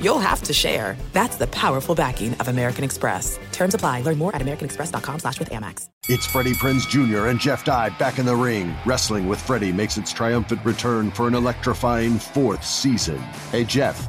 you'll have to share. That's the powerful backing of American Express. Terms apply. Learn more at americanexpress.com slash with Amex. It's Freddie Prinze Jr. and Jeff Dye back in the ring. Wrestling with Freddie makes its triumphant return for an electrifying fourth season. Hey, Jeff.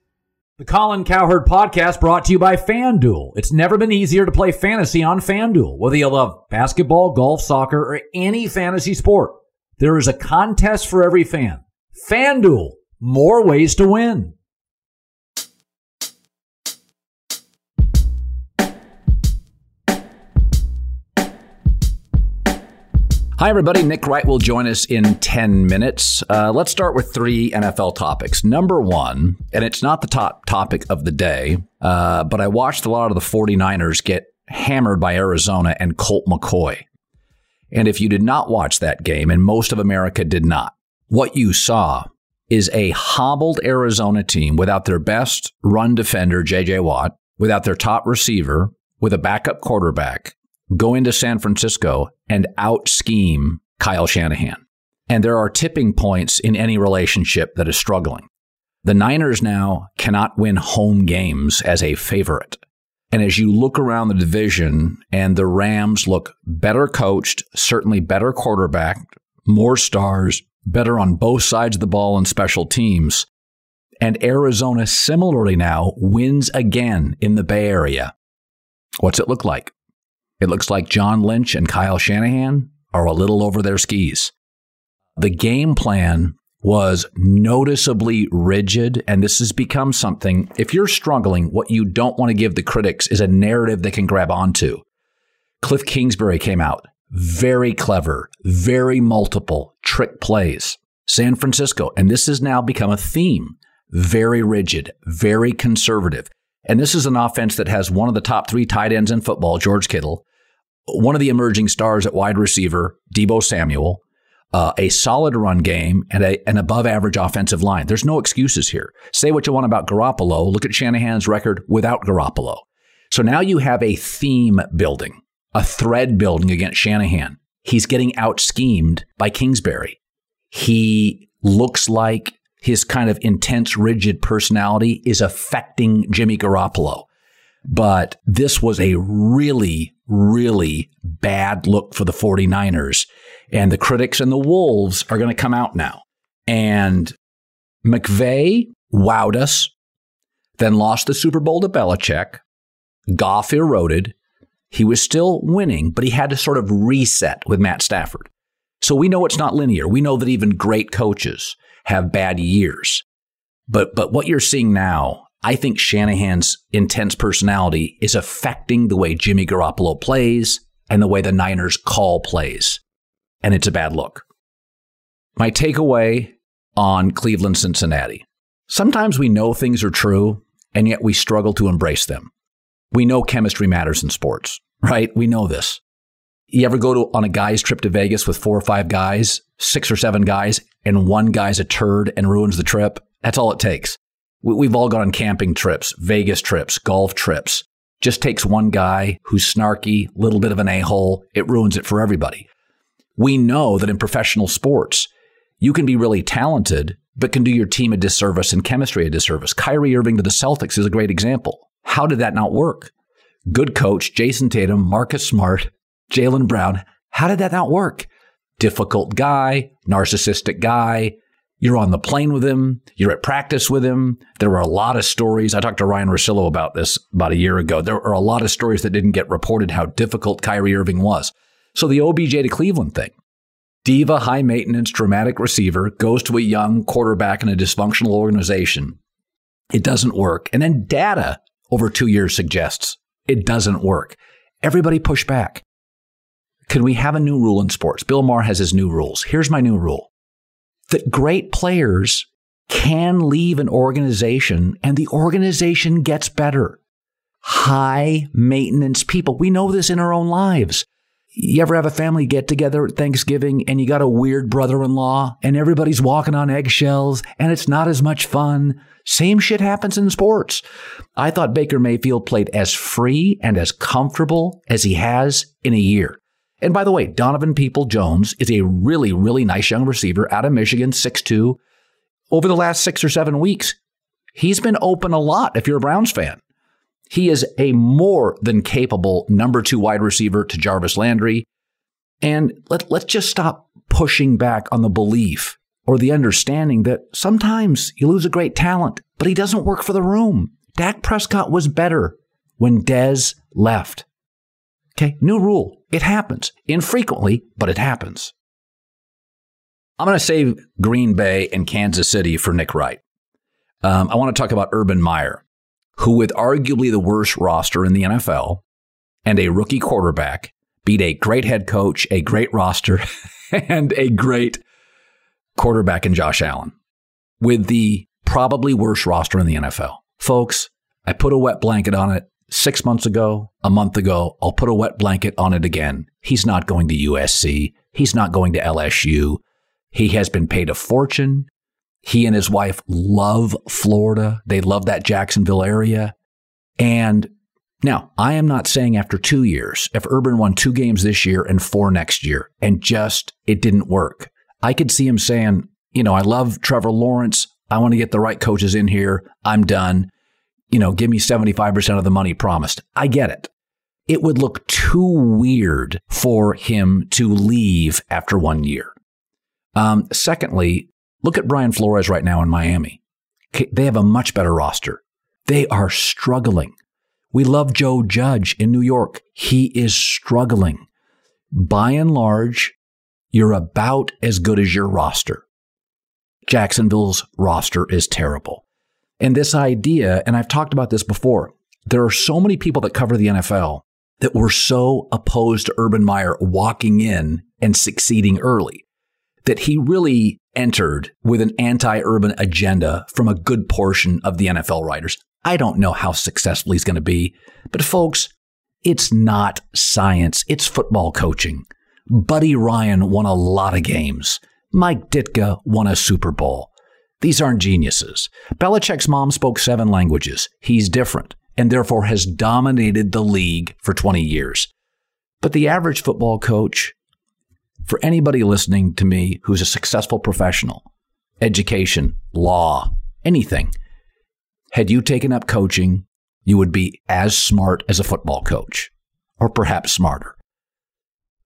The Colin Cowherd podcast brought to you by FanDuel. It's never been easier to play fantasy on FanDuel. Whether you love basketball, golf, soccer, or any fantasy sport, there is a contest for every fan. FanDuel, more ways to win. Hi, everybody. Nick Wright will join us in 10 minutes. Uh, let's start with three NFL topics. Number one, and it's not the top topic of the day, uh, but I watched a lot of the 49ers get hammered by Arizona and Colt McCoy. And if you did not watch that game, and most of America did not, what you saw is a hobbled Arizona team without their best run defender, JJ Watt, without their top receiver, with a backup quarterback, go into San Francisco and out scheme Kyle Shanahan. And there are tipping points in any relationship that is struggling. The Niners now cannot win home games as a favorite. And as you look around the division and the Rams look better coached, certainly better quarterback, more stars, better on both sides of the ball and special teams. And Arizona similarly now wins again in the Bay Area. What's it look like? It looks like John Lynch and Kyle Shanahan are a little over their skis. The game plan was noticeably rigid, and this has become something. If you're struggling, what you don't want to give the critics is a narrative they can grab onto. Cliff Kingsbury came out very clever, very multiple trick plays. San Francisco, and this has now become a theme very rigid, very conservative. And this is an offense that has one of the top three tight ends in football, George Kittle, one of the emerging stars at wide receiver, Deebo Samuel, uh, a solid run game, and a, an above average offensive line. There's no excuses here. Say what you want about Garoppolo. Look at Shanahan's record without Garoppolo. So now you have a theme building, a thread building against Shanahan. He's getting out schemed by Kingsbury. He looks like his kind of intense, rigid personality is affecting Jimmy Garoppolo. But this was a really, really bad look for the 49ers. And the critics and the Wolves are going to come out now. And McVay wowed us, then lost the Super Bowl to Belichick. Goff eroded. He was still winning, but he had to sort of reset with Matt Stafford. So we know it's not linear. We know that even great coaches have bad years. But but what you're seeing now I think Shanahan's intense personality is affecting the way Jimmy Garoppolo plays and the way the Niners call plays. and it's a bad look. My takeaway on Cleveland Cincinnati. Sometimes we know things are true, and yet we struggle to embrace them. We know chemistry matters in sports, right? We know this. You ever go to, on a guy's trip to Vegas with four or five guys, six or seven guys, and one guy's a turd and ruins the trip? That's all it takes. We've all gone on camping trips, Vegas trips, golf trips. Just takes one guy who's snarky, little bit of an a-hole. It ruins it for everybody. We know that in professional sports, you can be really talented, but can do your team a disservice and chemistry a disservice. Kyrie Irving to the Celtics is a great example. How did that not work? Good coach, Jayson Tatum, Marcus Smart, Jaylen Brown. How did that not work? Difficult guy, narcissistic guy, you're on the plane with him. You're at practice with him. There were a lot of stories. I talked to Ryan Russillo about this about a year ago. There are a lot of stories that didn't get reported how difficult Kyrie Irving was. So the OBJ to Cleveland thing. Diva, high maintenance, dramatic receiver goes to a young quarterback in a dysfunctional organization. It doesn't work. And then data over two years suggests it doesn't work. Everybody push back. Can we have a new rule in sports? Bill Maher has his new rules. Here's my new rule that great players can leave an organization and the organization gets better. High maintenance people. We know this in our own lives. You ever have a family get together at Thanksgiving and you got a weird brother in law and everybody's walking on eggshells and it's not as much fun? Same shit happens in sports. I thought Baker Mayfield played as free and as comfortable as he has in a year. And by the way, Donovan Peoples-Jones is a really, really nice young receiver out of Michigan, 6'2. Over the last six or seven weeks, he's been open a lot if you're a Browns fan. He is a more than capable number two wide receiver to Jarvis Landry. And let, let's just stop pushing back on the belief or the understanding that sometimes you lose a great talent, but he doesn't work for the room. Dak Prescott was better when Dez left. Okay, new rule. It happens infrequently, but it happens. I'm going to save Green Bay and Kansas City for Nick Wright. Um, I want to talk about Urban Meyer, who, with arguably the worst roster in the NFL and a rookie quarterback, beat a great head coach, a great roster, and a great quarterback in Josh Allen with the probably worst roster in the NFL. Folks, I put a wet blanket on it six months ago, a month ago, I'll put a wet blanket on it again. He's not going to USC. He's not going to LSU. He has been paid a fortune. He and his wife love Florida. They love that Jacksonville area. And now, I am not saying after two years, if Urban won two games this year and four next year, and just it didn't work, I could see him saying, you know, I love Trevor Lawrence. I want to get the right coaches in here. I'm done you know, give me 75% of the money promised. I get it. It would look too weird for him to leave after one year. Um, secondly, look at Brian Flores right now in Miami. They have a much better roster. They are struggling. We love Joe Judge in New York. He is struggling. By and large, you're about as good as your roster. Jacksonville's roster is terrible. And this idea, and I've talked about this before, there are so many people that cover the NFL that were so opposed to Urban Meyer walking in and succeeding early that he really entered with an anti urban agenda from a good portion of the NFL writers. I don't know how successful he's going to be, but folks, it's not science, it's football coaching. Buddy Ryan won a lot of games. Mike Ditka won a Super Bowl. These aren't geniuses. Belichick's mom spoke seven languages. He's different and therefore has dominated the league for 20 years. But the average football coach, for anybody listening to me who's a successful professional, education, law, anything, had you taken up coaching, you would be as smart as a football coach, or perhaps smarter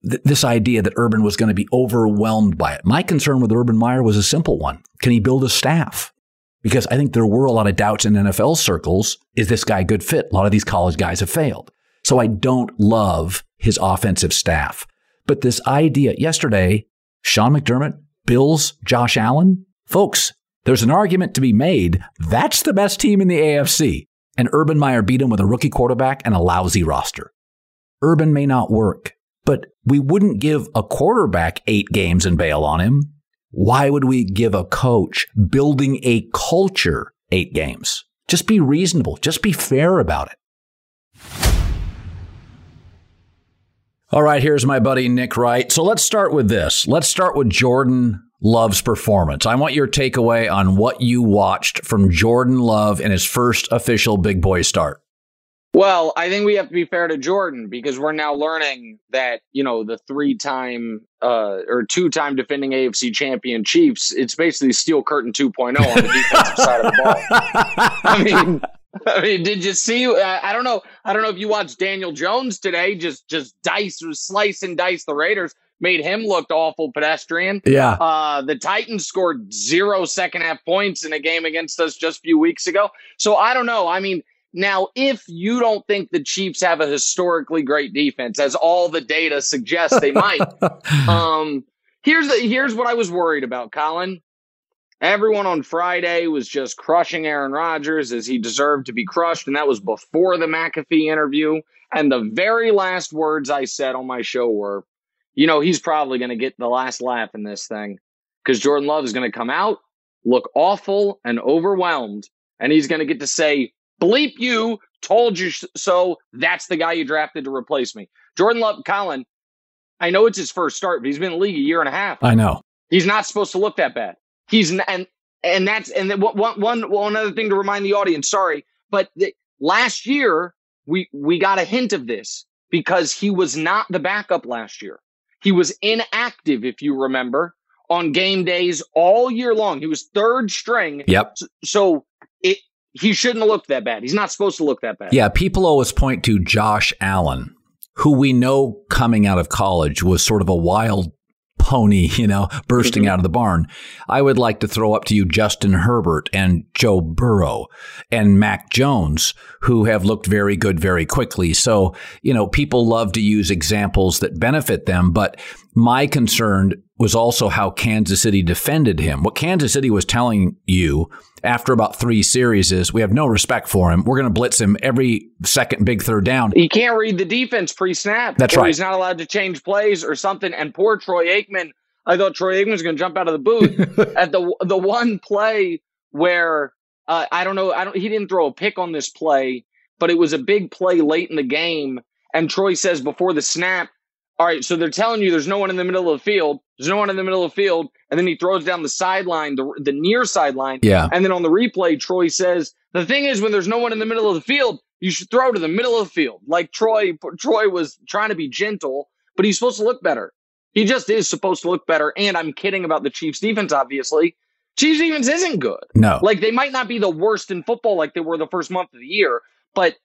th- this idea that Urban was going to be overwhelmed by it. My concern with Urban Meyer was a simple one. Can he build a staff? Because I think there were a lot of doubts in NFL circles. Is this guy a good fit? A lot of these college guys have failed. So I don't love his offensive staff. But this idea yesterday, Sean McDermott, Bills, Josh Allen, folks, there's an argument to be made. That's the best team in the AFC. And Urban Meyer beat him with a rookie quarterback and a lousy roster. Urban may not work, but we wouldn't give a quarterback eight games and bail on him. Why would we give a coach building a culture eight games? Just be reasonable. Just be fair about it. All right, here's my buddy Nick Wright. So let's start with this. Let's start with Jordan Love's performance. I want your takeaway on what you watched from Jordan Love in his first official big boy start. Well, I think we have to be fair to Jordan because we're now learning that, you know, the three time uh, or two time defending AFC champion Chiefs, it's basically Steel Curtain 2.0 on the defensive side of the ball. I mean, I mean, did you see? Uh, I don't know. I don't know if you watched Daniel Jones today. Just, just dice, slice and dice the Raiders. Made him look awful pedestrian. Yeah. Uh, the Titans scored zero second half points in a game against us just a few weeks ago. So I don't know. I mean, now, if you don't think the Chiefs have a historically great defense, as all the data suggests they might, um, here's the, here's what I was worried about, Colin. Everyone on Friday was just crushing Aaron Rodgers as he deserved to be crushed, and that was before the McAfee interview. And the very last words I said on my show were, you know, he's probably going to get the last laugh in this thing because Jordan Love is going to come out, look awful and overwhelmed, and he's going to get to say, bleep you, told you so. That's the guy you drafted to replace me. Jordan Love, Colin, I know it's his first start, but he's been in the league a year and a half. I know. He's not supposed to look that bad. He's and and that's and then one one one other thing to remind the audience. Sorry, but the, last year we we got a hint of this because he was not the backup last year. He was inactive, if you remember, on game days all year long. He was third string. Yep. So, so it he shouldn't have looked that bad. He's not supposed to look that bad. Yeah, people always point to Josh Allen, who we know coming out of college was sort of a wild pony, you know, bursting mm-hmm. out of the barn. I would like to throw up to you Justin Herbert and Joe Burrow and Mac Jones, who have looked very good very quickly. So, you know, people love to use examples that benefit them, but my concern was also how Kansas City defended him. What Kansas City was telling you after about three series is we have no respect for him. We're going to blitz him every second big third down. He can't read the defense pre snap. That's right. He's not allowed to change plays or something. And poor Troy Aikman, I thought Troy Aikman was going to jump out of the booth at the the one play where uh, I don't know. I don't. He didn't throw a pick on this play, but it was a big play late in the game. And Troy says before the snap, all right, so they're telling you there's no one in the middle of the field. There's no one in the middle of the field. And then he throws down the sideline, the, the near sideline. Yeah. And then on the replay, Troy says, the thing is, when there's no one in the middle of the field, you should throw to the middle of the field. Like Troy, Troy was trying to be gentle, but he's supposed to look better. He just is supposed to look better. And I'm kidding about the Chiefs defense, obviously. Chiefs defense isn't good. No. Like they might not be the worst in football like they were the first month of the year, but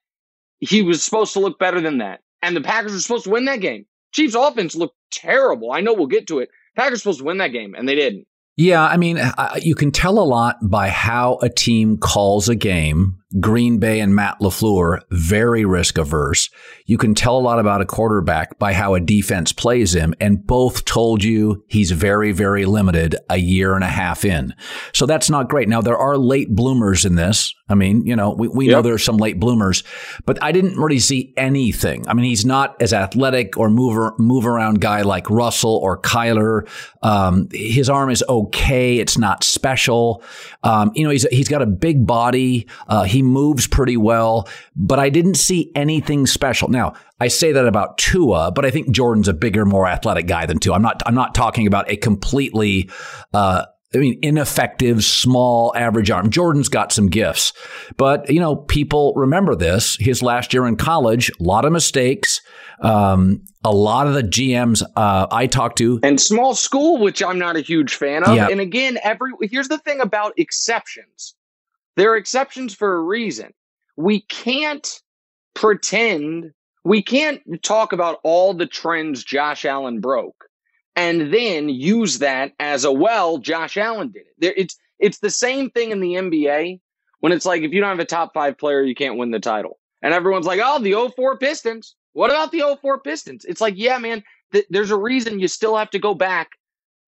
he was supposed to look better than that. And the Packers were supposed to win that game. Chiefs offense looked terrible. I know we'll get to it. Packers supposed to win that game, and they didn't. Yeah, I mean, you can tell a lot by how a team calls a game Green Bay and Matt LaFleur, very risk averse. You can tell a lot about a quarterback by how a defense plays him, and both told you he's very, very limited a year and a half in. So that's not great. Now, there are late bloomers in this. I mean, you know, we, we yep. know there's some late bloomers, but I didn't really see anything. I mean, he's not as athletic or move, move around guy like Russell or Kyler. Um, his arm is okay. It's not special. Um, you know, he's, he's got a big body. Uh, he moves pretty well, but I didn't see anything special. Now, I say that about Tua, but I think Jordan's a bigger, more athletic guy than Tua. I'm not, I'm not talking about a completely, uh, I mean, ineffective, small, average arm. Jordan's got some gifts, but you know, people remember this. His last year in college, a lot of mistakes. Um, a lot of the GMs uh, I talked to, and small school, which I'm not a huge fan of. And again, every here's the thing about exceptions. There are exceptions for a reason. We can't pretend, we can't talk about all the trends Josh Allen broke and then use that as a well, Josh Allen did it. There, it's it's the same thing in the NBA when it's like if you don't have a top five player, you can't win the title. And everyone's like, oh, the 04 Pistons. What about the 04 Pistons? It's like, yeah, man, th- there's a reason you still have to go back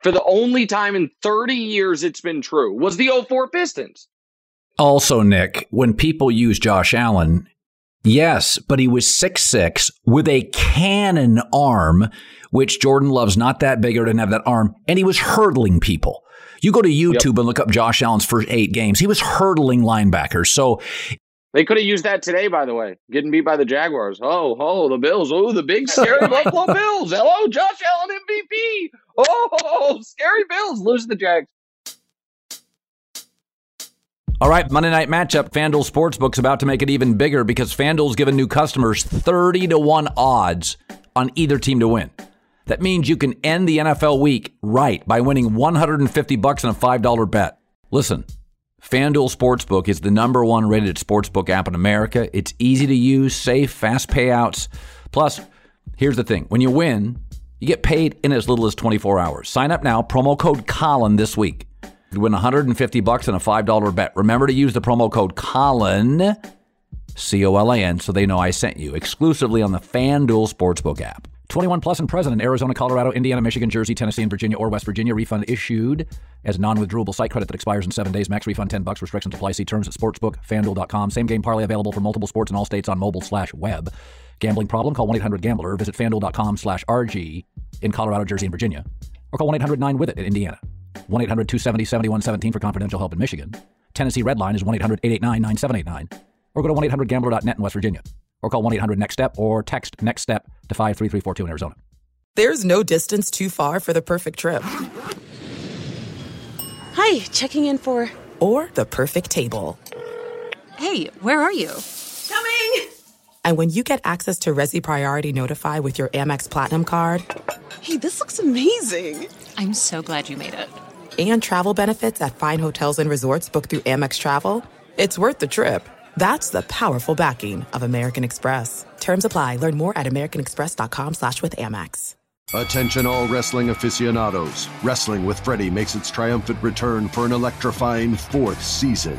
for the only time in 30 years it's been true was the 04 Pistons. Also, Nick, when people use Josh Allen, Yes, but he was six six with a cannon arm, which Jordan Love's not that big or didn't have that arm, and he was hurdling people. You go to YouTube yep. and look up Josh Allen's first eight games. He was hurdling linebackers. So they could have used that today, by the way. Getting beat by the Jaguars. Oh, oh, the Bills. Oh, the big scary Buffalo Bills. Hello, Josh Allen MVP. Oh, scary Bills. Lose the Jags. All right, Monday night matchup. FanDuel Sportsbook's about to make it even bigger because FanDuel's given new customers 30 to 1 odds on either team to win. That means you can end the NFL week right by winning 150 bucks on a $5 bet. Listen, FanDuel Sportsbook is the number one rated sportsbook app in America. It's easy to use, safe, fast payouts. Plus, here's the thing when you win, you get paid in as little as 24 hours. Sign up now, promo code Colin this week. You win 150 bucks and a $5 bet. Remember to use the promo code Colin, C O L A N, so they know I sent you exclusively on the FanDuel Sportsbook app. 21 plus and present in Arizona, Colorado, Indiana, Michigan, Jersey, Tennessee, and Virginia or West Virginia. Refund issued as non-withdrawable site credit that expires in seven days. Max refund 10 bucks. Restrictions apply. See terms at sportsbookfanduel.com. Same game parlay available for multiple sports in all states on mobile slash web. Gambling problem? Call 1-800-GAMBLER. Visit fanduel.com slash RG in Colorado, Jersey, and Virginia. Or call 1-800-9-WITH-IT in Indiana. 1 800 270 7117 for confidential help in Michigan. Tennessee Red Line is 1 800 889 9789. Or go to 1 800 gambler.net in West Virginia. Or call 1 800 Next Step or text Next Step to 53342 in Arizona. There's no distance too far for the perfect trip. Hi, checking in for. Or the perfect table. Hey, where are you? Coming! And when you get access to Resy Priority Notify with your Amex Platinum card. Hey, this looks amazing! I'm so glad you made it and travel benefits at fine hotels and resorts booked through Amex Travel, it's worth the trip. That's the powerful backing of American Express. Terms apply. Learn more at americanexpress.com slash with Amex. Attention all wrestling aficionados. Wrestling with Freddie makes its triumphant return for an electrifying fourth season.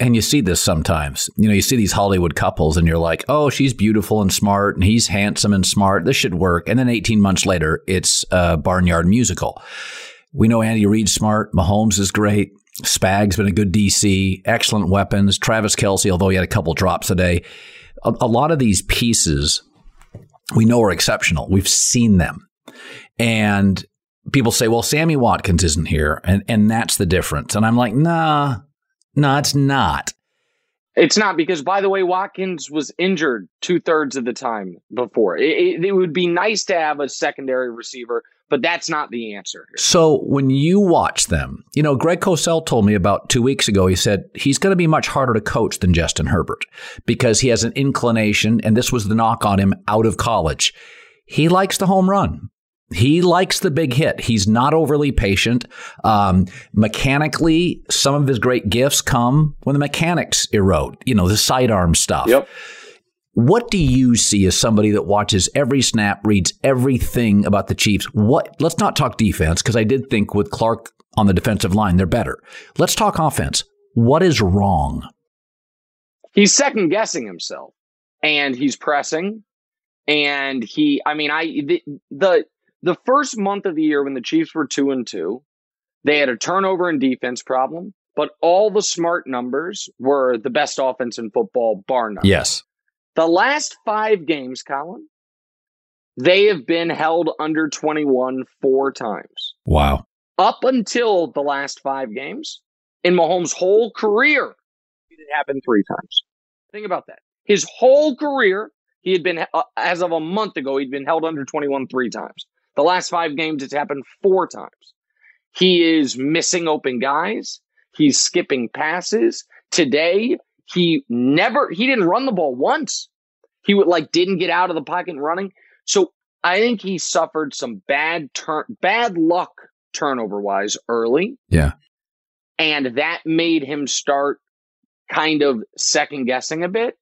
and you see this sometimes. You know, you see these Hollywood couples and you're like, oh, she's beautiful and smart and he's handsome and smart. This should work. And then 18 months later, it's a barnyard musical. We know Andy Reid's smart. Mahomes is great. Spag's been a good DC, excellent weapons. Travis Kelce, although he had a couple drops today. A, a lot of these pieces we know are exceptional. We've seen them. And people say, well, Sammy Watkins isn't here. And, and that's the difference. And I'm like, nah, no, it's not. It's not because, by the way, Watkins was injured two thirds of the time before. It, it, it, would be nice to have a secondary receiver, but that's not the answer. Here. So when you watch them, you know, Greg Cosell told me about two weeks ago, he said he's going to be much harder to coach than Justin Herbert because he has an inclination, and this was the knock on him out of college. He likes the home run. He likes the big hit. He's not overly patient. Um, mechanically, some of his great gifts come when the mechanics erode, you know, the sidearm stuff. Yep. What do you see as somebody that watches every snap, reads everything about the Chiefs? What let's not talk defense, because I did think with Clark on the defensive line, they're better. Let's talk offense. What is wrong? He's second guessing himself and he's pressing and he i mean i the, the the first month of the year when the Chiefs were two and two, they had a turnover and defense problem, but all the smart numbers were the best offense in football, bar none. Yes. The last five games, Colin, they have been held under 21 four times. Wow. Up until the last five games, in Mahomes' whole career, it happened three times. Think about that. His whole career, he had been, uh, as of a month ago, he'd been held under 21 three times. The last five games, it's happened four times. He is missing open guys. He's skipping passes. Today, he never, he didn't run the ball once. He would like didn't get out of the pocket running. So I think he suffered some bad turn, bad luck turnover wise early. Yeah. And that made him start kind of second guessing a bit.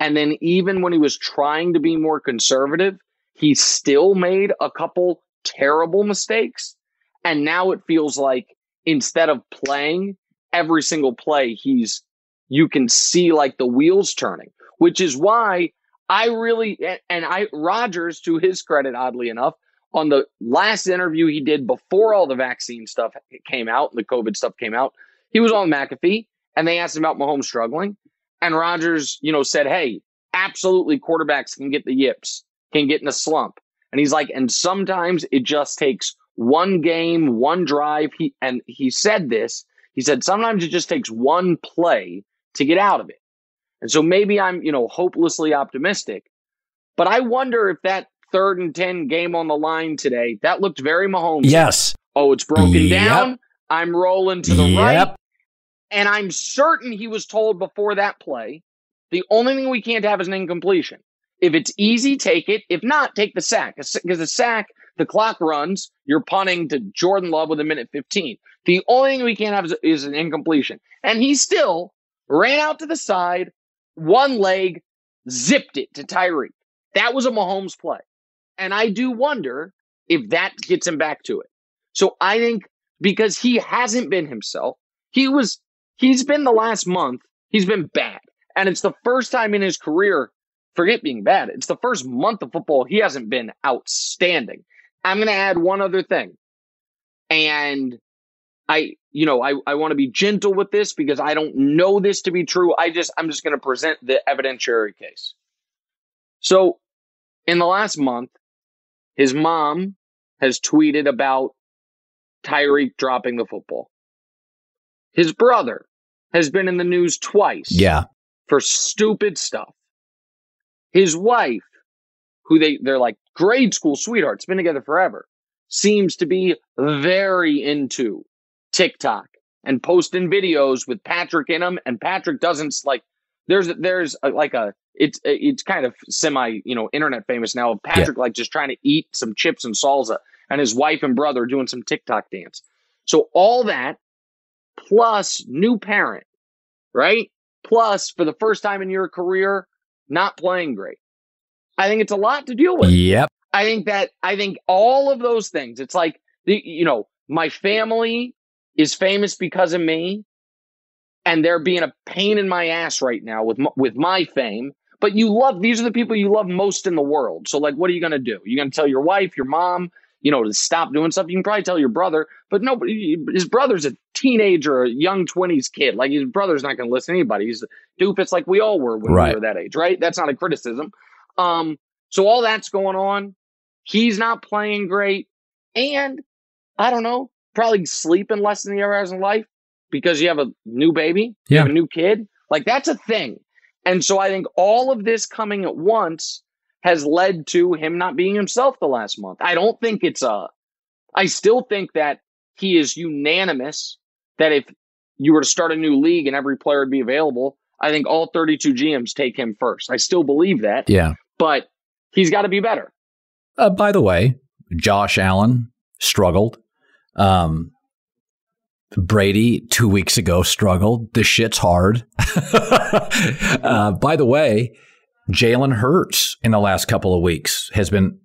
And then even when he was trying to be more conservative, he still made a couple terrible mistakes. And now it feels like instead of playing every single play, he's, you can see like the wheels turning, which is why I really, and I, Rodgers, to his credit, oddly enough, on the last interview he did before all the vaccine stuff came out, the COVID stuff came out, he was on McAfee and they asked him about Mahomes struggling. And Rodgers, you know, said, Hey, absolutely quarterbacks can get the yips can get in a slump. And he's like, and sometimes it just takes one game, one drive. He and he said this. He said sometimes it just takes one play to get out of it. And so maybe I'm, you know, hopelessly optimistic. But I wonder if that third and 10 game on the line today, that looked very Mahomes. Yes. Oh, it's broken yep. down. I'm rolling to the yep. right. And I'm certain he was told before that play, the only thing we can't have is an incompletion. If it's easy, take it. If not, take the sack. Because a sack, the clock runs. You're punting to Jordan Love with a minute 15. The only thing we can't have is, is an incompletion. And he still ran out to the side, one leg, zipped it to Tyreek. That was a Mahomes play. And I do wonder if that gets him back to it. So I think because he hasn't been himself, he was, he's been the last month, he's been bad. And it's the first time in his career forget being bad. It's the first month of football he hasn't been outstanding. I'm going to add one other thing. And I, you know, I, I want to be gentle with this because I don't know this to be true. I just, I'm just going to present the evidentiary case. So in the last month, his mom has tweeted about Tyreek dropping the football. His brother has been in the news twice. Yeah. For stupid stuff. His wife, who they, they're like grade school sweethearts, been together forever, seems to be very into TikTok and posting videos with Patrick in them. And Patrick doesn't like, there's, there's a, like a, it's, it's kind of semi, you know, internet famous now. Patrick yeah. like just trying to eat some chips and salsa and his wife and brother doing some TikTok dance. So all that plus new parent, right? Plus for the first time in your career, not playing great. I think it's a lot to deal with. Yep. I think that I think all of those things. It's like the you know my family is famous because of me, and they're being a pain in my ass right now with with my fame. But you love these are the people you love most in the world. So like, what are you gonna do? You gonna tell your wife, your mom, you know, to stop doing stuff. You can probably tell your brother, but nobody, his brother's a teenager, a young 20s kid. Like his brother's not going to listen to anybody. He's a doofus like we all were when Right. we were that age, right? That's not a criticism. Um, so all that's going on. He's not playing great. And I don't know, probably sleeping less than he ever has in life because you have a new baby, you have a new kid. Like that's a thing. And so I think all of this coming at once has led to him not being himself the last month. I don't think it's a, I still think that he is unanimous that if you were to start a new league and every player would be available, I think all 32 GMs take him first. I still believe that, Yeah. but he's got to be better. Uh, by the way, Josh Allen struggled. Um, Brady two weeks ago struggled. This shit's hard. uh, by the way, Jalen Hurts in the last couple of weeks has been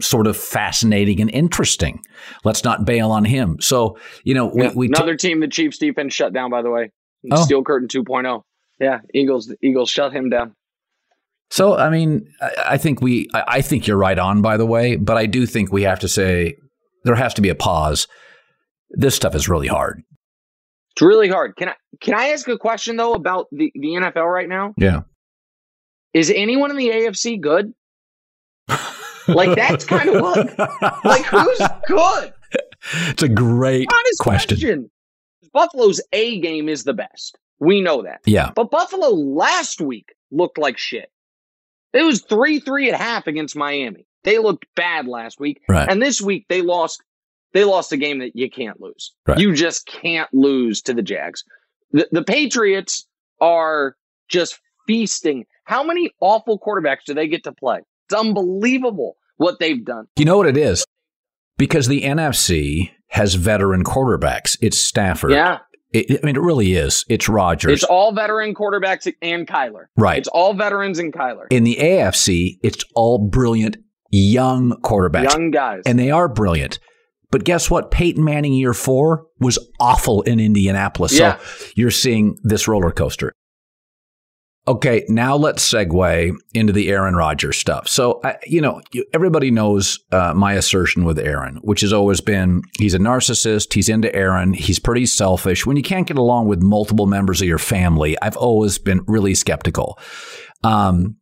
sort of fascinating and interesting. Let's not bail on him. So, you know, we, we another team the Chiefs defense shut down, by the way. Oh. Steel Curtain 2.0. Yeah, Eagles Eagles shut him down. So, I mean, I, think we, I, I think you're right on, by the way, but I do think we have to say there has to be a pause. This stuff is really hard. It's really hard. Can I can I ask a question though about the, the NFL right now? Yeah. Is anyone in the AFC good? like that's kind of what like who's good? It's a great Honest question. question. Buffalo's A game is the best. We know that. Yeah. But Buffalo last week looked like shit. It was 3 3 at half against Miami. They looked bad last week. Right. And this week they lost they lost a game that you can't lose. Right. You just can't lose to the Jags. The, the Patriots are just feasting. How many awful quarterbacks do they get to play? It's unbelievable what they've done. You know what it is? Because the NFC has veteran quarterbacks. It's Stafford. Yeah. It, I mean, it really is. It's Rodgers. It's all veteran quarterbacks and Kyler. Right. It's all veterans and Kyler. In the AFC, it's all brilliant young quarterbacks. Young guys. And they are brilliant. But guess what? Peyton Manning year four was awful in Indianapolis. Yeah. So you're seeing this roller coaster. Okay, now let's segue into the Aaron Rodgers stuff. So, I, you know, everybody knows uh, my assertion with Aaron, which has always been he's a narcissist. He's into Aaron. He's pretty selfish. When you can't get along with multiple members of your family, I've always been really skeptical. Um,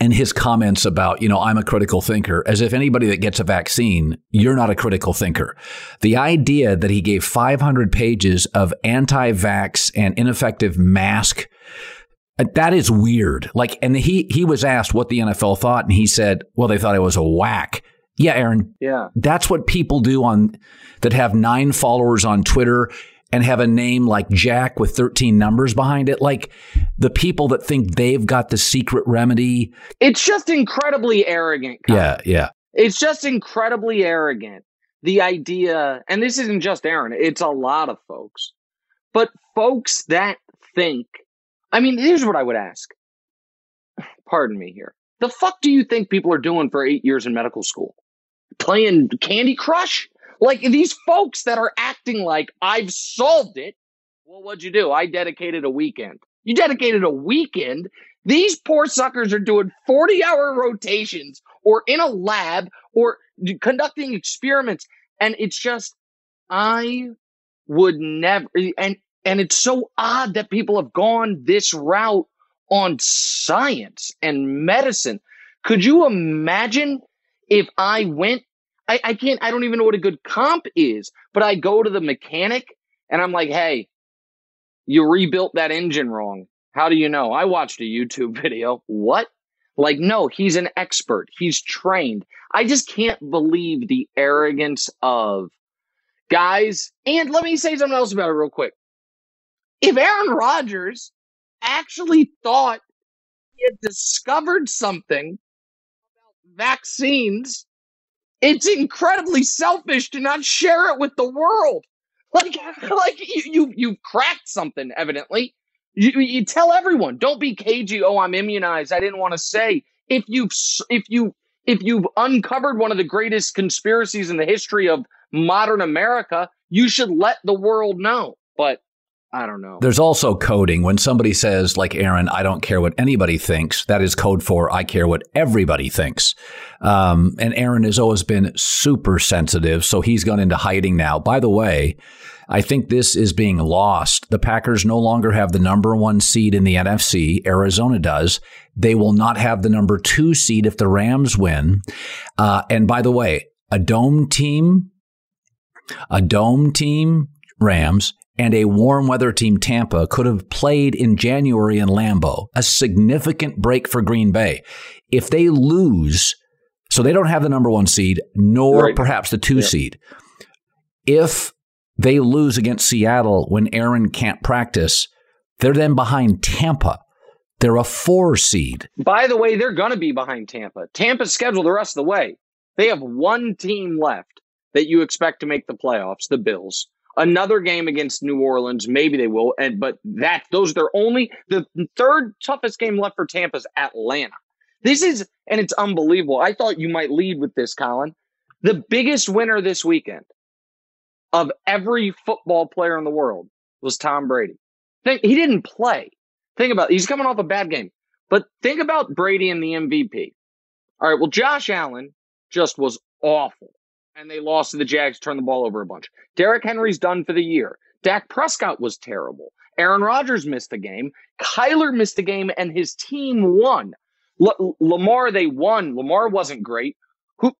and his comments about, you know, I'm a critical thinker, as if anybody that gets a vaccine, you're not a critical thinker. The idea that he gave 500 pages of anti vax and ineffective mask. That is weird. Like, and he he was asked what the NFL thought, and he said, "Well, they thought it was a whack." Yeah, Aaron. Yeah. That's what people do on that have nine followers on Twitter and have a name like Jack with 13 numbers behind it. Like the people that think they've got the secret remedy. It's just incredibly arrogant. Kyle. Yeah, yeah. It's just incredibly arrogant. The idea, and this isn't just Aaron, it's a lot of folks. But folks that think, I mean, here's what I would ask. Pardon me here. The fuck do you think people are doing for eight years in medical school? Playing Candy Crush? Like these folks that are acting like I've solved it. Well, what'd you do? I dedicated a weekend. You dedicated a weekend. These poor suckers are doing 40 hour rotations or in a lab or conducting experiments. And it's just, I would never, and, and it's so odd that people have gone this route on science and medicine. Could you imagine if I went, I, I can't, I don't even know what a good comp is, but I go to the mechanic and I'm like, hey, you rebuilt that engine wrong. How do you know? I watched a YouTube video. What? Like, no, he's an expert. He's trained. I just can't believe the arrogance of guys. And let me say something else about it real quick. If Aaron Rodgers actually thought he had discovered something about vaccines, it's incredibly selfish to not share it with the world. Like, like you, you, you've cracked something, evidently. You, you tell everyone, don't be cagey. Oh, I'm immunized. I didn't want to say. If you've, if you, if you've uncovered one of the greatest conspiracies in the history of modern America, you should let the world know. But I don't know. There's also coding. When somebody says, like Aaron, I don't care what anybody thinks, that is code for I care what everybody thinks. Um, and Aaron has always been super sensitive, so he's gone into hiding now. By the way, I think this is being lost. The Packers no longer have the number one seed in the NFC. Arizona does. They will not have the number two seed if the Rams win. Uh, and by the way, a dome team, a dome team, Rams, and a warm weather team, Tampa, could have played in January in Lambeau, a significant break for Green Bay. If they lose, so they don't have the number one seed, nor right. perhaps the two yeah. seed. If they lose against Seattle when Aaron can't practice, they're then behind Tampa. They're a four seed. By the way, they're going to be behind Tampa. Tampa's scheduled the rest of the way. They have one team left that you expect to make the playoffs, the Bills. Another game against New Orleans, maybe they will, and but that those are their only the third toughest game left for Tampa's Atlanta. This is and it's unbelievable. I thought you might lead with this, Colin. The biggest winner this weekend of every football player in the world was Tom Brady. Think he didn't play. Think about he's coming off a bad game. But think about Brady and the MVP. All right, well, Josh Allen just was awful. And they lost to the Jags, turned the ball over a bunch. Derrick Henry's done for the year. Dak Prescott was terrible. Aaron Rodgers missed the game. Kyler missed the game, and his team won. L- Lamar, they won. Lamar wasn't great. Who?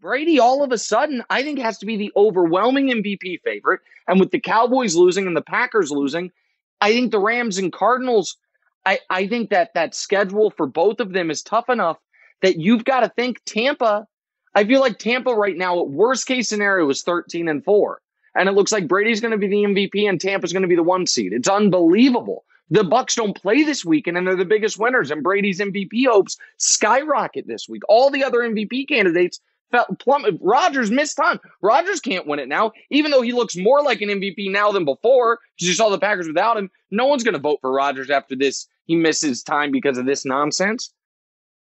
Brady, all of a sudden, I think has to be the overwhelming MVP favorite. And with the Cowboys losing and the Packers losing, I think the Rams and Cardinals, I, I think that that schedule for both of them is tough enough that you've got to think Tampa. I feel like Tampa right now, worst case scenario, is 13 and 4. And it looks like Brady's going to be the MVP and Tampa's going to be the one seed. It's unbelievable. The Bucs don't play this weekend and they're the biggest winners, and Brady's MVP hopes skyrocket this week. All the other MVP candidates felt plummet. Rodgers missed time. Rodgers can't win it now, even though he looks more like an MVP now than before. Because you saw the Packers without him. No one's going to vote for Rodgers after this. He misses time because of this nonsense.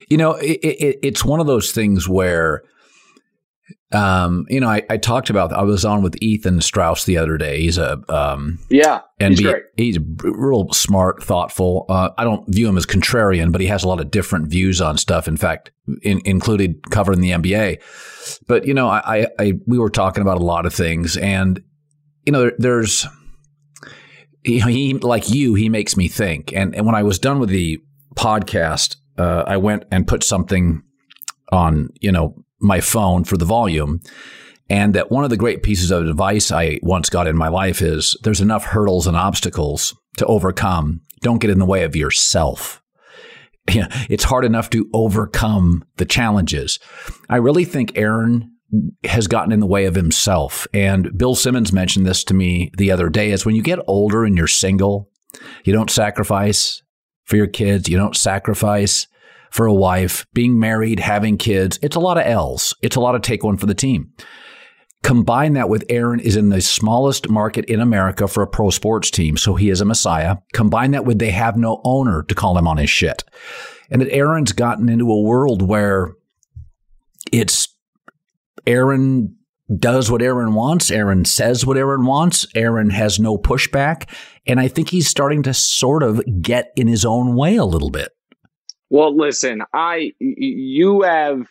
You know, it, it, it's one of those things where um, you know, I, I, talked about I was on with Ethan Strauss the other day. He's a um, yeah, he's. He's real smart, thoughtful. Uh, I don't view him as contrarian, but he has a lot of different views on stuff. In fact, in, included covering the NBA. But you know, I, I, we were talking about a lot of things, and you know, there, there's you know, he like you, he makes me think. And and when I was done with the podcast, uh, I went and put something on, you know, my phone for the volume. And that one of the great pieces of advice I once got in my life is there's enough hurdles and obstacles to overcome. Don't get in the way of yourself. it's hard enough to overcome the challenges. I really think Aaron has gotten in the way of himself. And Bill Simmons mentioned this to me the other day is when you get older and you're single, you don't sacrifice for your kids, you don't sacrifice for a wife, being married, having kids. It's a lot of L's. It's a lot of take one for the team. Combine that with Aaron is in the smallest market in America for a pro sports team, so he is a messiah. Combine that with they have no owner to call him on his shit. And that Aaron's gotten into a world where it's Aaron does what Aaron wants. Aaron says what Aaron wants. Aaron has no pushback. And I think he's starting to sort of get in his own way a little bit. Well, listen, I you have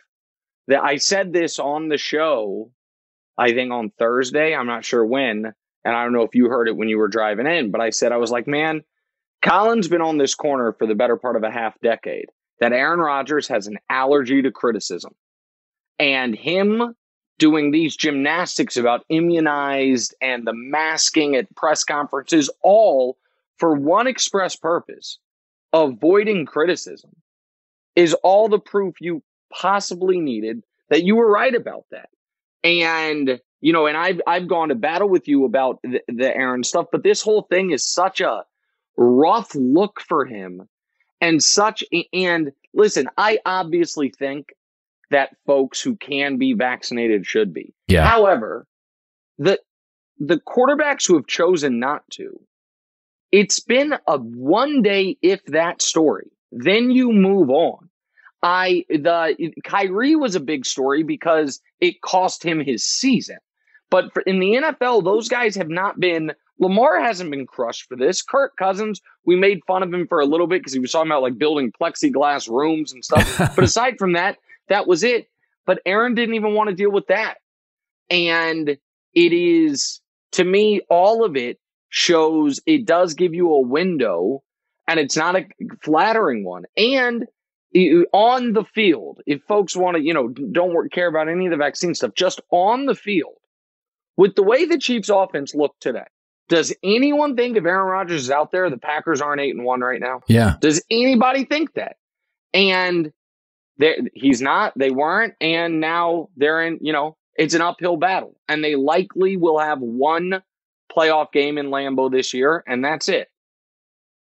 that I said this on the show, I think on Thursday, I'm not sure when, and I don't know if you heard it when you were driving in, but I said I was like, man, Colin's been on this corner for the better part of a half decade. That Aaron Rodgers has an allergy to criticism. And him doing these gymnastics about immunized and the masking at press conferences, all for one express purpose avoiding criticism is all the proof you possibly needed that you were right about that. And you know, and I've I've gone to battle with you about the, the Aaron stuff, but this whole thing is such a rough look for him, and such. And listen, I obviously think that folks who can be vaccinated should be. Yeah. However, the the quarterbacks who have chosen not to, it's been a one day if that story. Then you move on. I the Kyrie was a big story because it cost him his season. But for, in the NFL, those guys have not been Lamar hasn't been crushed for this. Kirk Cousins, we made fun of him for a little bit because he was talking about like building plexiglass rooms and stuff. but aside from that, that was it. But Aaron didn't even want to deal with that. And it is, to me, all of it shows it does give you a window and it's not a flattering one. And on the field, if folks want to, you know, don't care about any of the vaccine stuff, just on the field, with the way the Chiefs offense looked today, does anyone think if Aaron Rodgers is out there, the Packers aren't eight and one right now? Yeah. Does anybody think that? And he's not, they weren't, and now they're in, you know, it's an uphill battle. And they likely will have one playoff game in Lambeau this year, and that's it.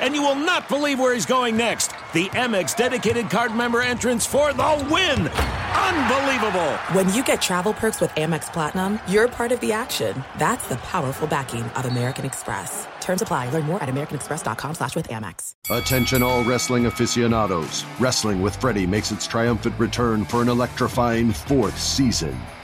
And you will not believe where he's going next. The Amex dedicated card member entrance for the win! Unbelievable! When you get travel perks with Amex Platinum, you're part of the action. That's the powerful backing of American Express. Terms apply. Learn more at americanexpress.com slash with Amex. Attention all wrestling aficionados. Wrestling with Freddie makes its triumphant return for an electrifying fourth season.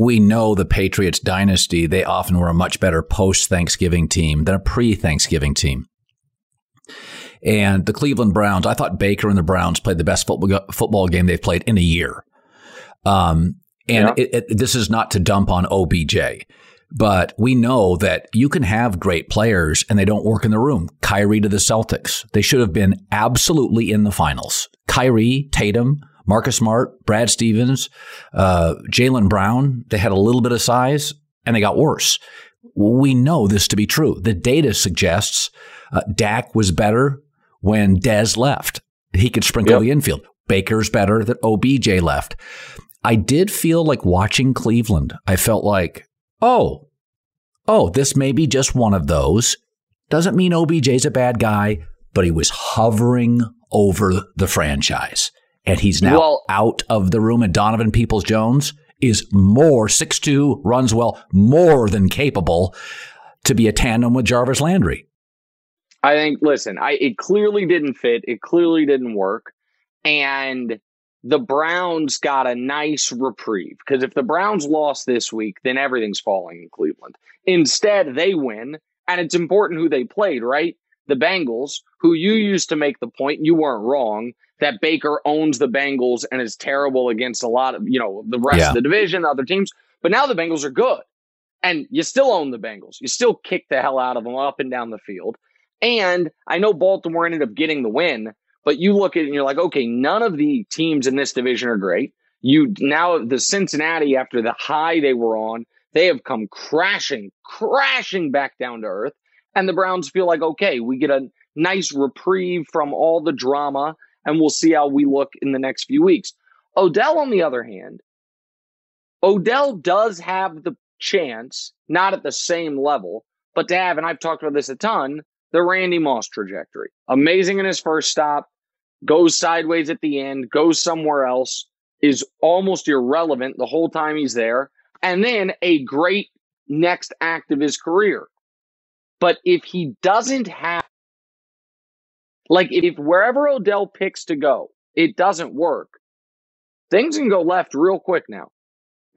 we know the Patriots dynasty, they often were a much better post Thanksgiving team than a pre Thanksgiving team. And the Cleveland Browns, I thought Baker and the Browns played the best football, football game they've played in a year. Um, and yeah. it, it, this is not to dump on OBJ, but we know that you can have great players and they don't work in the room. Kyrie to the Celtics. They should have been absolutely in the finals. Kyrie, Tatum, Marcus Smart, Brad Stevens, uh, Jaylen Brown, they had a little bit of size and they got worse. We know this to be true. The data suggests uh, Dak was better when Dez left. He could sprinkle yep. the infield. Baker's better that OBJ left. I did feel like watching Cleveland. I felt like, oh, oh, this may be just one of those. Doesn't mean OBJ's a bad guy, but he was hovering over the franchise and he's now well, out of the room. And Donovan Peoples-Jones is more 6'2, runs well, more than capable to be a tandem with Jarvis Landry. I think, listen, I it clearly didn't fit. It clearly didn't work. And the Browns got a nice reprieve because if the Browns lost this week, then everything's falling in Cleveland. Instead, they win, and it's important who they played, right? The Bengals, who you hmm. used to make the point, you weren't wrong, that Baker owns the Bengals and is terrible against a lot of, you know, the rest Yeah. of the division, other teams. But now the Bengals are good. And you still own the Bengals. You still kick the hell out of them up and down the field. And I know Baltimore ended up getting the win, but you look at it and you're like, okay, none of the teams in this division are great. You now the Cincinnati after the high they were on, they have come crashing, crashing back down to earth. And the Browns feel like, okay, we get a nice reprieve from all the drama and we'll see how we look in the next few weeks. Odell, on the other hand, Odell does have the chance, not at the same level, but to have, and I've talked about this a ton, the Randy Moss trajectory. Amazing in his first stop, goes sideways at the end, goes somewhere else, is almost irrelevant the whole time he's there, and then a great next act of his career. But if he doesn't have, like, if wherever Odell picks to go, it doesn't work, things can go left real quick now.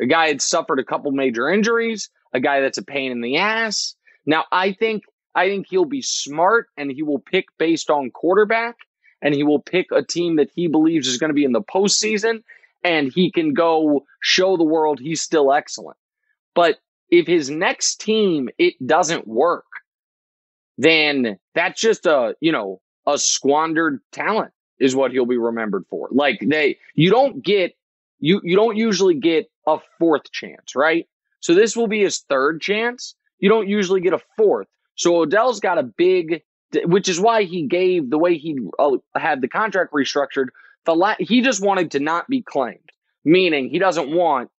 A guy had suffered a couple major injuries, a guy that's a pain in the ass. Now, I think I think he'll be smart and he will pick based on quarterback and he will pick a team that he believes is going to be in the postseason and he can go show the world he's still excellent. But if his next team it doesn't work, then that's just a, you know, a squandered talent is what he'll be remembered for. Like they you don't get you you don't usually get a fourth chance, right? So this will be his third chance. You don't usually get a fourth. So Odell's got a big which is why he gave the way he uh, had the contract restructured. The la- he just wanted to not be claimed, meaning he doesn't want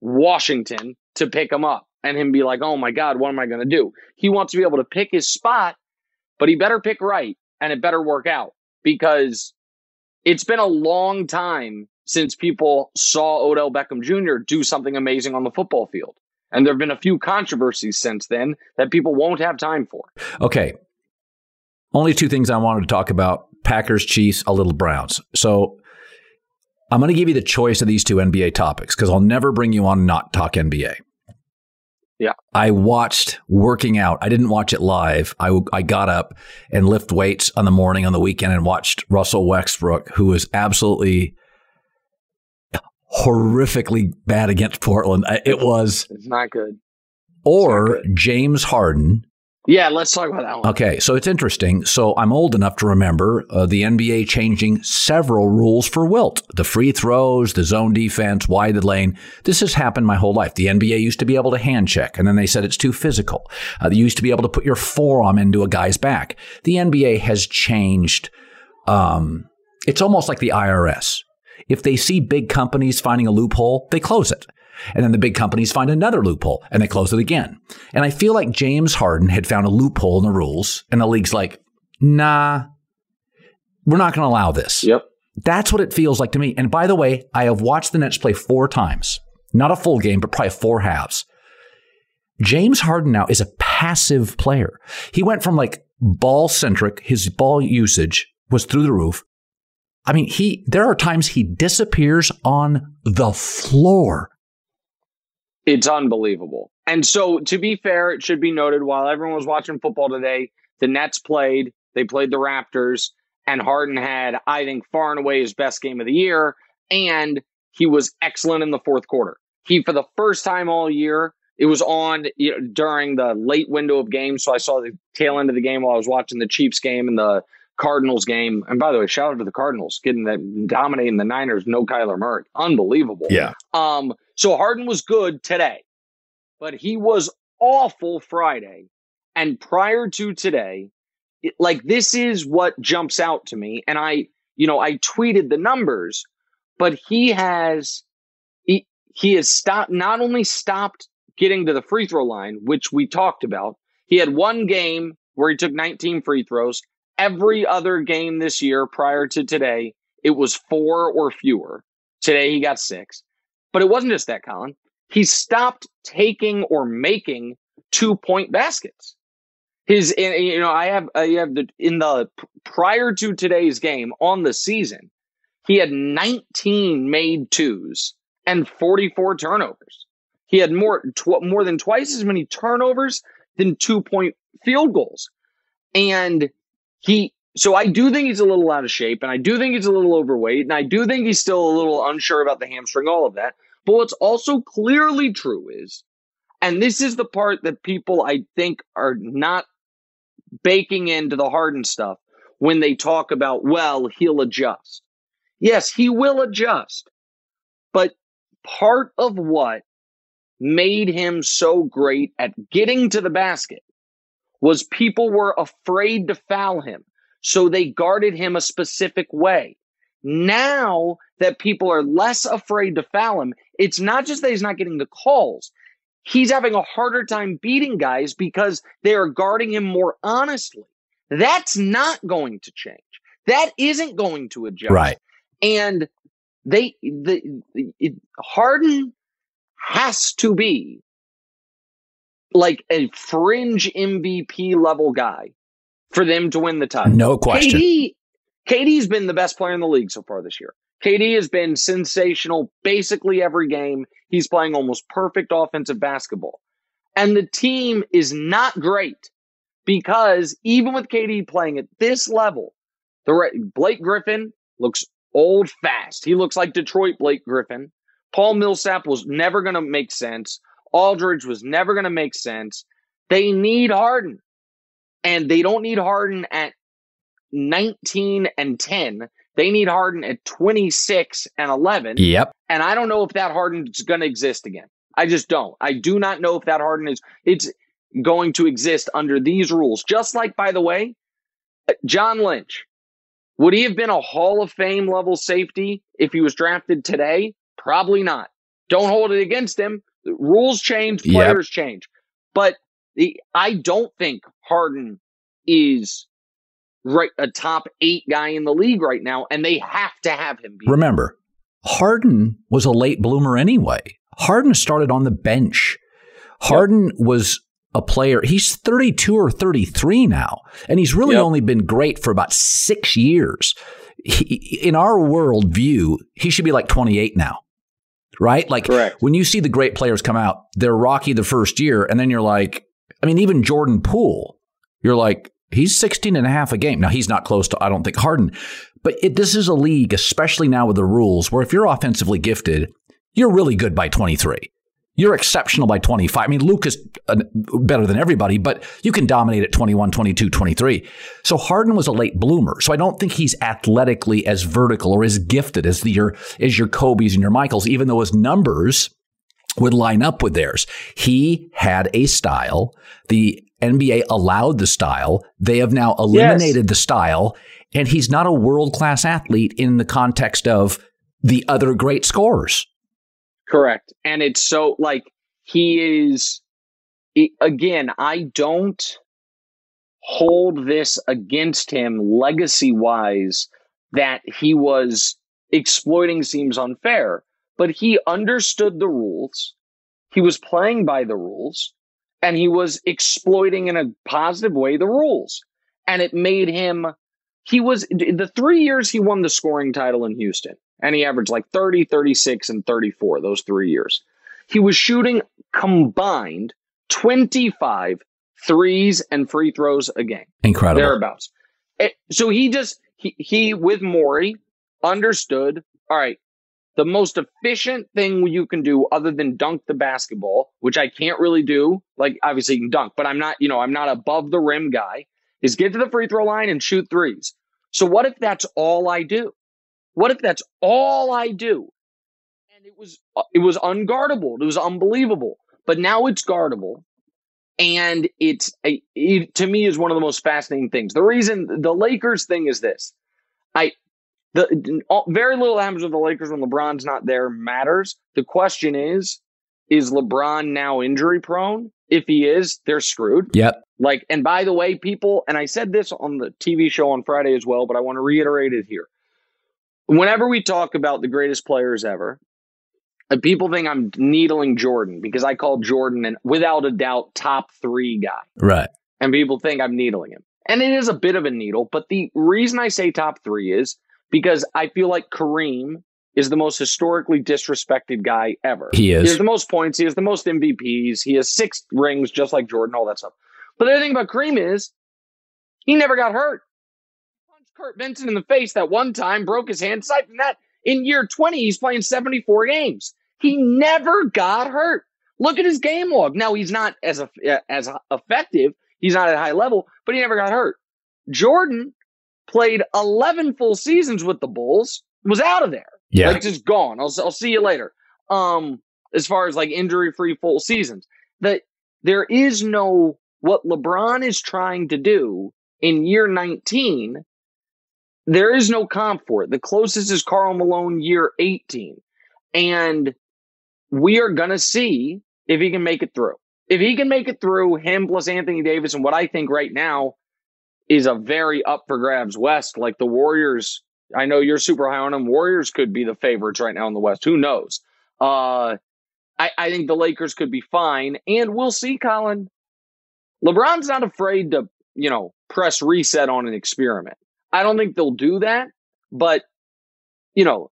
Washington to pick him up and him be like, "Oh my God, what am I going to do?" He wants to be able to pick his spot, but he better pick right and it better work out because it's been a long time since people saw Odell Beckham Jr. do something amazing on the football field. And there have been a few controversies since then that people won't have time for. Okay. Only two things I wanted to talk about Packers, Chiefs, a little Browns. So I'm going to give you the choice of these two NBA topics because I'll never bring you on not talk NBA. Yeah. I watched working out. I didn't watch it live. I, I got up and lift weights on the morning on the weekend and watched Russell Westbrook, who was absolutely horrifically bad against Portland. It was, It's not good. or James Harden, Yeah, let's talk about that one. Okay, so it's interesting. So I'm old enough to remember uh, the NBA changing several rules for Wilt the free throws, the zone defense, wide the lane. This has happened my whole life. The NBA used to be able to hand check, and then they said it's too physical. Uh, they used to be able to put your forearm into a guy's back. The NBA has changed. Um, it's almost like the IRS. If they see big companies finding a loophole, they close it. And then the big companies find another loophole and they close it again. And I feel like James Harden had found a loophole in the rules and the league's like, nah, we're not going to allow this. Yep. That's what it feels like to me. And by the way, I have watched the Nets play four times, not a full game, but probably four halves. James Harden now is a passive player. He went from like ball centric, his ball usage was through the roof. I mean, he, there are times he disappears on the floor. It's unbelievable. And so, to be fair, it should be noted while everyone was watching football today, the Nets played, they played the Raptors, and Harden had, I think, far and away his best game of the year. And he was excellent in the fourth quarter. He, for the first time all year, it was on you know, during the late window of games. So I saw the tail end of the game while I was watching the Chiefs game and the Cardinals game. And by the way, shout out to the Cardinals getting that dominating the Niners, no Kyler Murray. Unbelievable. Yeah. Um, so Harden was good today, but he was awful Friday. And prior to today, it, like this is what jumps out to me. And I, you know, I tweeted the numbers, but he has, he, he has stopped, not only stopped getting to the free throw line, which we talked about. He had one game where he took 19 free throws. Every other game this year prior to today, it was four or fewer. Today he got six. But it wasn't just that, Colin. He stopped taking or making two point baskets. His, you know, I have, I have the in the prior to today's game on the season, he had 19 made twos and 44 turnovers. He had more tw- more than twice as many turnovers than two point field goals, and he. So I do think he's a little out of shape, and I do think he's a little overweight, and I do think he's still a little unsure about the hamstring, all of that. But what's also clearly true is, and this is the part that people I think are not baking into the Harden stuff when they talk about, well, he'll adjust. Yes, he will adjust. But part of what made him so great at getting to the basket was people were afraid to foul him. So they guarded him a specific way. Now that people are less afraid to foul him, it's not just that he's not getting the calls. He's having a harder time beating guys because they are guarding him more honestly. That's not going to change. That isn't going to adjust. Right. And they the it, Harden has to be like a fringe MVP level guy for them to win the title. No question. KD, KD's been the best player in the league so far this year. KD has been sensational basically every game. He's playing almost perfect offensive basketball. And the team is not great because even with KD playing at this level, the Blake Griffin looks old fast. He looks like Detroit Blake Griffin. Paul Millsap was never going to make sense. Aldridge was never going to make sense. They need Harden. And they don't need Harden at 19 and 10. They need Harden at 26 and 11. Yep. And I don't know if that Harden is going to exist again. I just don't. I do not know if that Harden is it's going to exist under these rules. Just like by the way, John Lynch, would he have been a Hall of Fame level safety if he was drafted today? Probably not. Don't hold it against him. rules change, players yep. change. But the, I don't think Harden is right a top eight guy in the league right now, and they have to have him. Be Remember, Harden was a late bloomer anyway. Harden started on the bench. Harden yep. was a player. He's 32 or 33 now, and he's really yep. only been great for about six years. He, in our world view, he should be like 28 now, right? Like Correct. when you see the great players come out, they're rocky the first year, and then you're like, I mean, even Jordan Poole, you're like, he's 16 and a half a game. Now, he's not close to, I don't think, Harden, but it, this is a league, especially now with the rules, where if you're offensively gifted, you're really good by 23. You're exceptional by 25. I mean, Luka is uh, better than everybody, but you can dominate at 21, 22, 23. So Harden was a late bloomer. So I don't think he's athletically as vertical or as gifted as the, your, as your Kobe's and your Michaels, even though his numbers would line up with theirs. He had a style. The NBA allowed the style. They have now eliminated yes. the style. And he's not a world class athlete in the context of the other great scorers. Correct. And it's so like he is again, I don't hold this against him legacy wise that he was exploiting seems unfair, but he understood the rules. He was playing by the rules and he was exploiting in a positive way the rules. And it made him, he was, the three years he won the scoring title in Houston, and he averaged like 30, 36, and 34 those three years. He was shooting combined 25 threes and free throws a game. Incredible. Thereabouts. It, so he just, he, he with Morey understood, all right, the most efficient thing you can do other than dunk the basketball, which I can't really do, like obviously you can dunk, but I'm not, you know, I'm not above the rim guy, is get to the free throw line and shoot threes. So what if that's all I do? What if that's all I do? And it was it was unguardable. It was unbelievable. But now it's guardable. And it's a, it, to me is one of the most fascinating things. The reason the Lakers thing is this. I the very little happens with the Lakers when LeBron's not there matters. The question is, is LeBron now injury prone? If he is, they're screwed. Yep. Like, and by the way, people, and I said this on the TV show on Friday as well, but I want to reiterate it here. Whenever we talk about the greatest players ever, people think I'm needling Jordan because I call Jordan and without a doubt top three guy. Right. And people think I'm needling him. And it is a bit of a needle, but the reason I say top three is because I feel like Kareem is the most historically disrespected guy ever. He is. He has the most points. He has the most MVPs. He has six rings, just like Jordan, all that stuff. But the other thing about Kareem is he never got hurt. He punched Kent Benson in the face that one time, broke his hand. Aside from that, in year 20, he's playing 74 games. He never got hurt. Look at his game log. Now, he's not as, uh, as effective. He's not at a high level, but he never got hurt. Jordan played 11 full seasons with the Bulls, was out of there. Yeah. Like just gone. I'll, I'll see you later. Um, as far as like injury free full seasons, that there is no what LeBron is trying to do in year 19. There is no comp for it. The closest is Karl Malone year 18. And we are going to see if he can make it through. If he can make it through, him plus Anthony Davis, and what I think right now is a very up for grabs West, like the Warriors I know you're super high on them. Warriors could be the favorites right now in the West. Who knows? Uh, I, I think the Lakers could be fine, and we'll see, Colin. LeBron's not afraid to, you know, press reset on an experiment. I don't think they'll do that, but you know,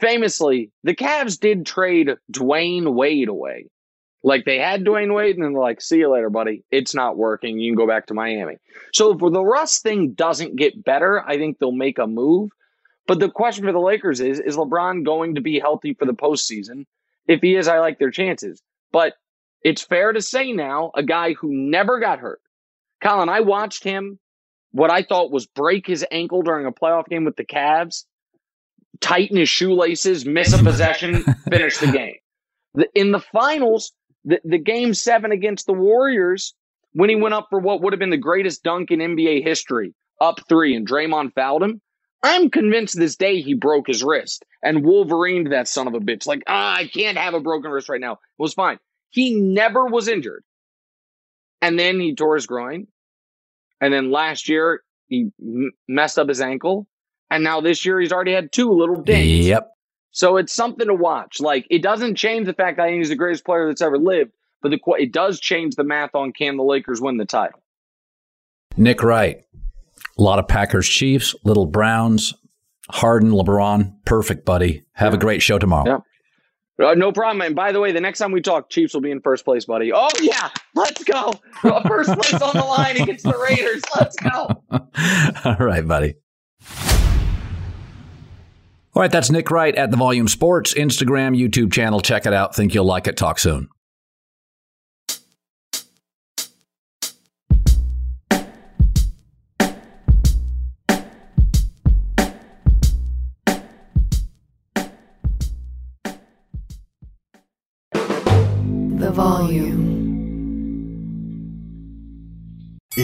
famously, the Cavs did trade Dwyane Wade away. Like they had Dwyane Wade, and then they're like, "See you later, buddy. It's not working. You can go back to Miami." So if the Russ thing doesn't get better, I think they'll make a move. But the question for the Lakers is is LeBron going to be healthy for the postseason? If he is, I like their chances. But it's fair to say now, a guy who never got hurt. Colin, I watched him, what I thought was break his ankle during a playoff game with the Cavs, tighten his shoelaces, miss a possession, finish the game. In the finals, the, the game seven against the Warriors, when he went up for what would have been the greatest dunk in NBA history, up three, and Draymond fouled him. I'm convinced this day he broke his wrist and Wolverine that son of a bitch. Like, ah, I can't have a broken wrist right now. It was fine. He never was injured. And then he tore his groin. And then last year he m- messed up his ankle. And now this year he's already had two little dings. Yep. So it's something to watch. Like, it doesn't change the fact that I think he's the greatest player that's ever lived, but the, it does change the math on can the Lakers win the title. Nick Wright, a lot of Packers Chiefs, little Browns, Harden, LeBron. Perfect, buddy. Have a great show tomorrow. Yeah. Uh, no problem. And by the way, the next time we talk, Chiefs will be in first place, buddy. Oh, yeah. Let's go. First place on the line against the Raiders. Let's go. All right, buddy. All right, that's Nick Wright at the Volume Sports Instagram, YouTube channel. Check it out. Think you'll like it. Talk soon.